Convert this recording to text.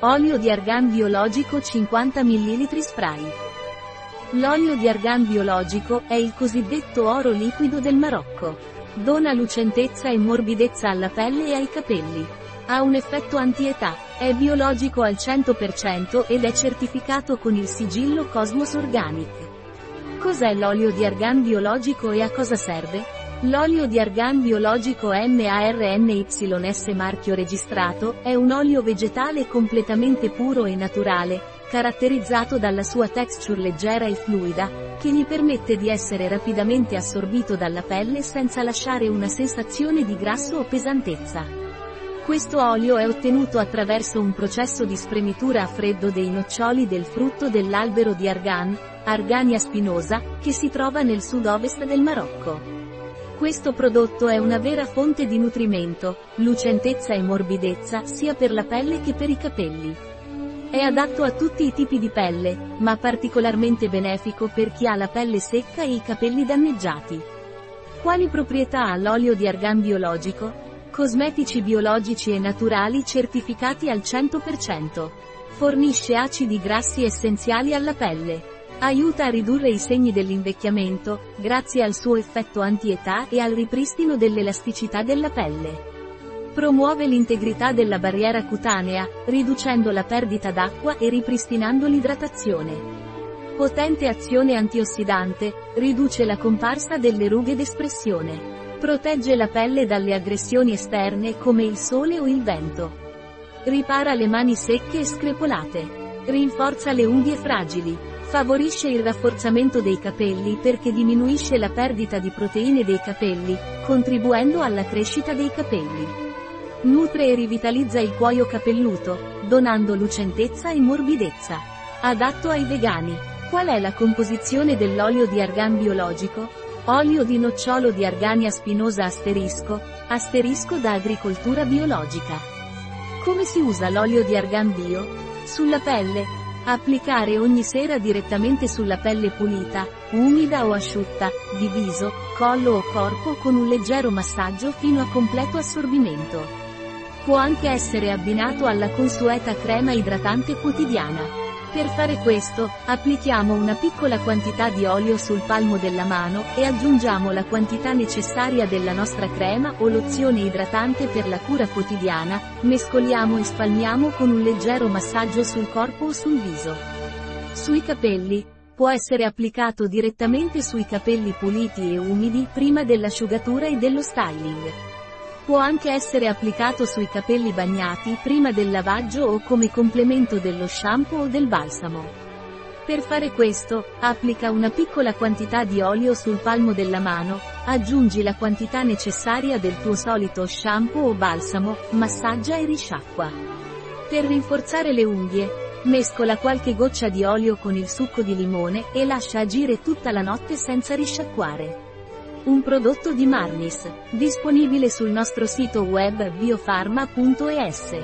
Olio di argan biologico 50 ml spray. L'olio di argan biologico è il cosiddetto oro liquido del Marocco. Dona lucentezza e morbidezza alla pelle e ai capelli. Ha un effetto anti-età, è biologico al 100% ed è certificato con il sigillo Cosmos Organic. Cos'è l'olio di argan biologico e a cosa serve? L'olio di argan biologico MARNYS marchio registrato, è un olio vegetale completamente puro e naturale, caratterizzato dalla sua texture leggera e fluida, che gli permette di essere rapidamente assorbito dalla pelle senza lasciare una sensazione di grasso o pesantezza. Questo olio è ottenuto attraverso un processo di spremitura a freddo dei noccioli del frutto dell'albero di argan, Argania spinosa, che si trova nel sud-ovest del Marocco. Questo prodotto è una vera fonte di nutrimento, lucentezza e morbidezza sia per la pelle che per i capelli. È adatto a tutti i tipi di pelle, ma particolarmente benefico per chi ha la pelle secca e i capelli danneggiati. Quali proprietà ha l'olio di argan biologico? Cosmetici biologici e naturali certificati al 100%. Fornisce acidi grassi essenziali alla pelle. Aiuta a ridurre i segni dell'invecchiamento, grazie al suo effetto anti-età e al ripristino dell'elasticità della pelle. Promuove l'integrità della barriera cutanea, riducendo la perdita d'acqua e ripristinando l'idratazione. Potente azione antiossidante, riduce la comparsa delle rughe d'espressione. Protegge la pelle dalle aggressioni esterne come il sole o il vento. Ripara le mani secche e screpolate. Rinforza le unghie fragili. Favorisce il rafforzamento dei capelli perché diminuisce la perdita di proteine dei capelli, contribuendo alla crescita dei capelli. Nutre e rivitalizza il cuoio capelluto, donando lucentezza e morbidezza. Adatto ai vegani. Qual è la composizione dell'olio di argan biologico? Olio di nocciolo di argania spinosa asterisco, asterisco da agricoltura biologica. Come si usa l'olio di argan bio? Sulla pelle, Applicare ogni sera direttamente sulla pelle pulita, umida o asciutta, di viso, collo o corpo con un leggero massaggio fino a completo assorbimento. Può anche essere abbinato alla consueta crema idratante quotidiana. Per fare questo, applichiamo una piccola quantità di olio sul palmo della mano e aggiungiamo la quantità necessaria della nostra crema o lozione idratante per la cura quotidiana, mescoliamo e spalmiamo con un leggero massaggio sul corpo o sul viso. Sui capelli, può essere applicato direttamente sui capelli puliti e umidi prima dell'asciugatura e dello styling. Può anche essere applicato sui capelli bagnati prima del lavaggio o come complemento dello shampoo o del balsamo. Per fare questo, applica una piccola quantità di olio sul palmo della mano, aggiungi la quantità necessaria del tuo solito shampoo o balsamo, massaggia e risciacqua. Per rinforzare le unghie, mescola qualche goccia di olio con il succo di limone e lascia agire tutta la notte senza risciacquare. Un prodotto di Marnis, disponibile sul nostro sito web biofarma.es.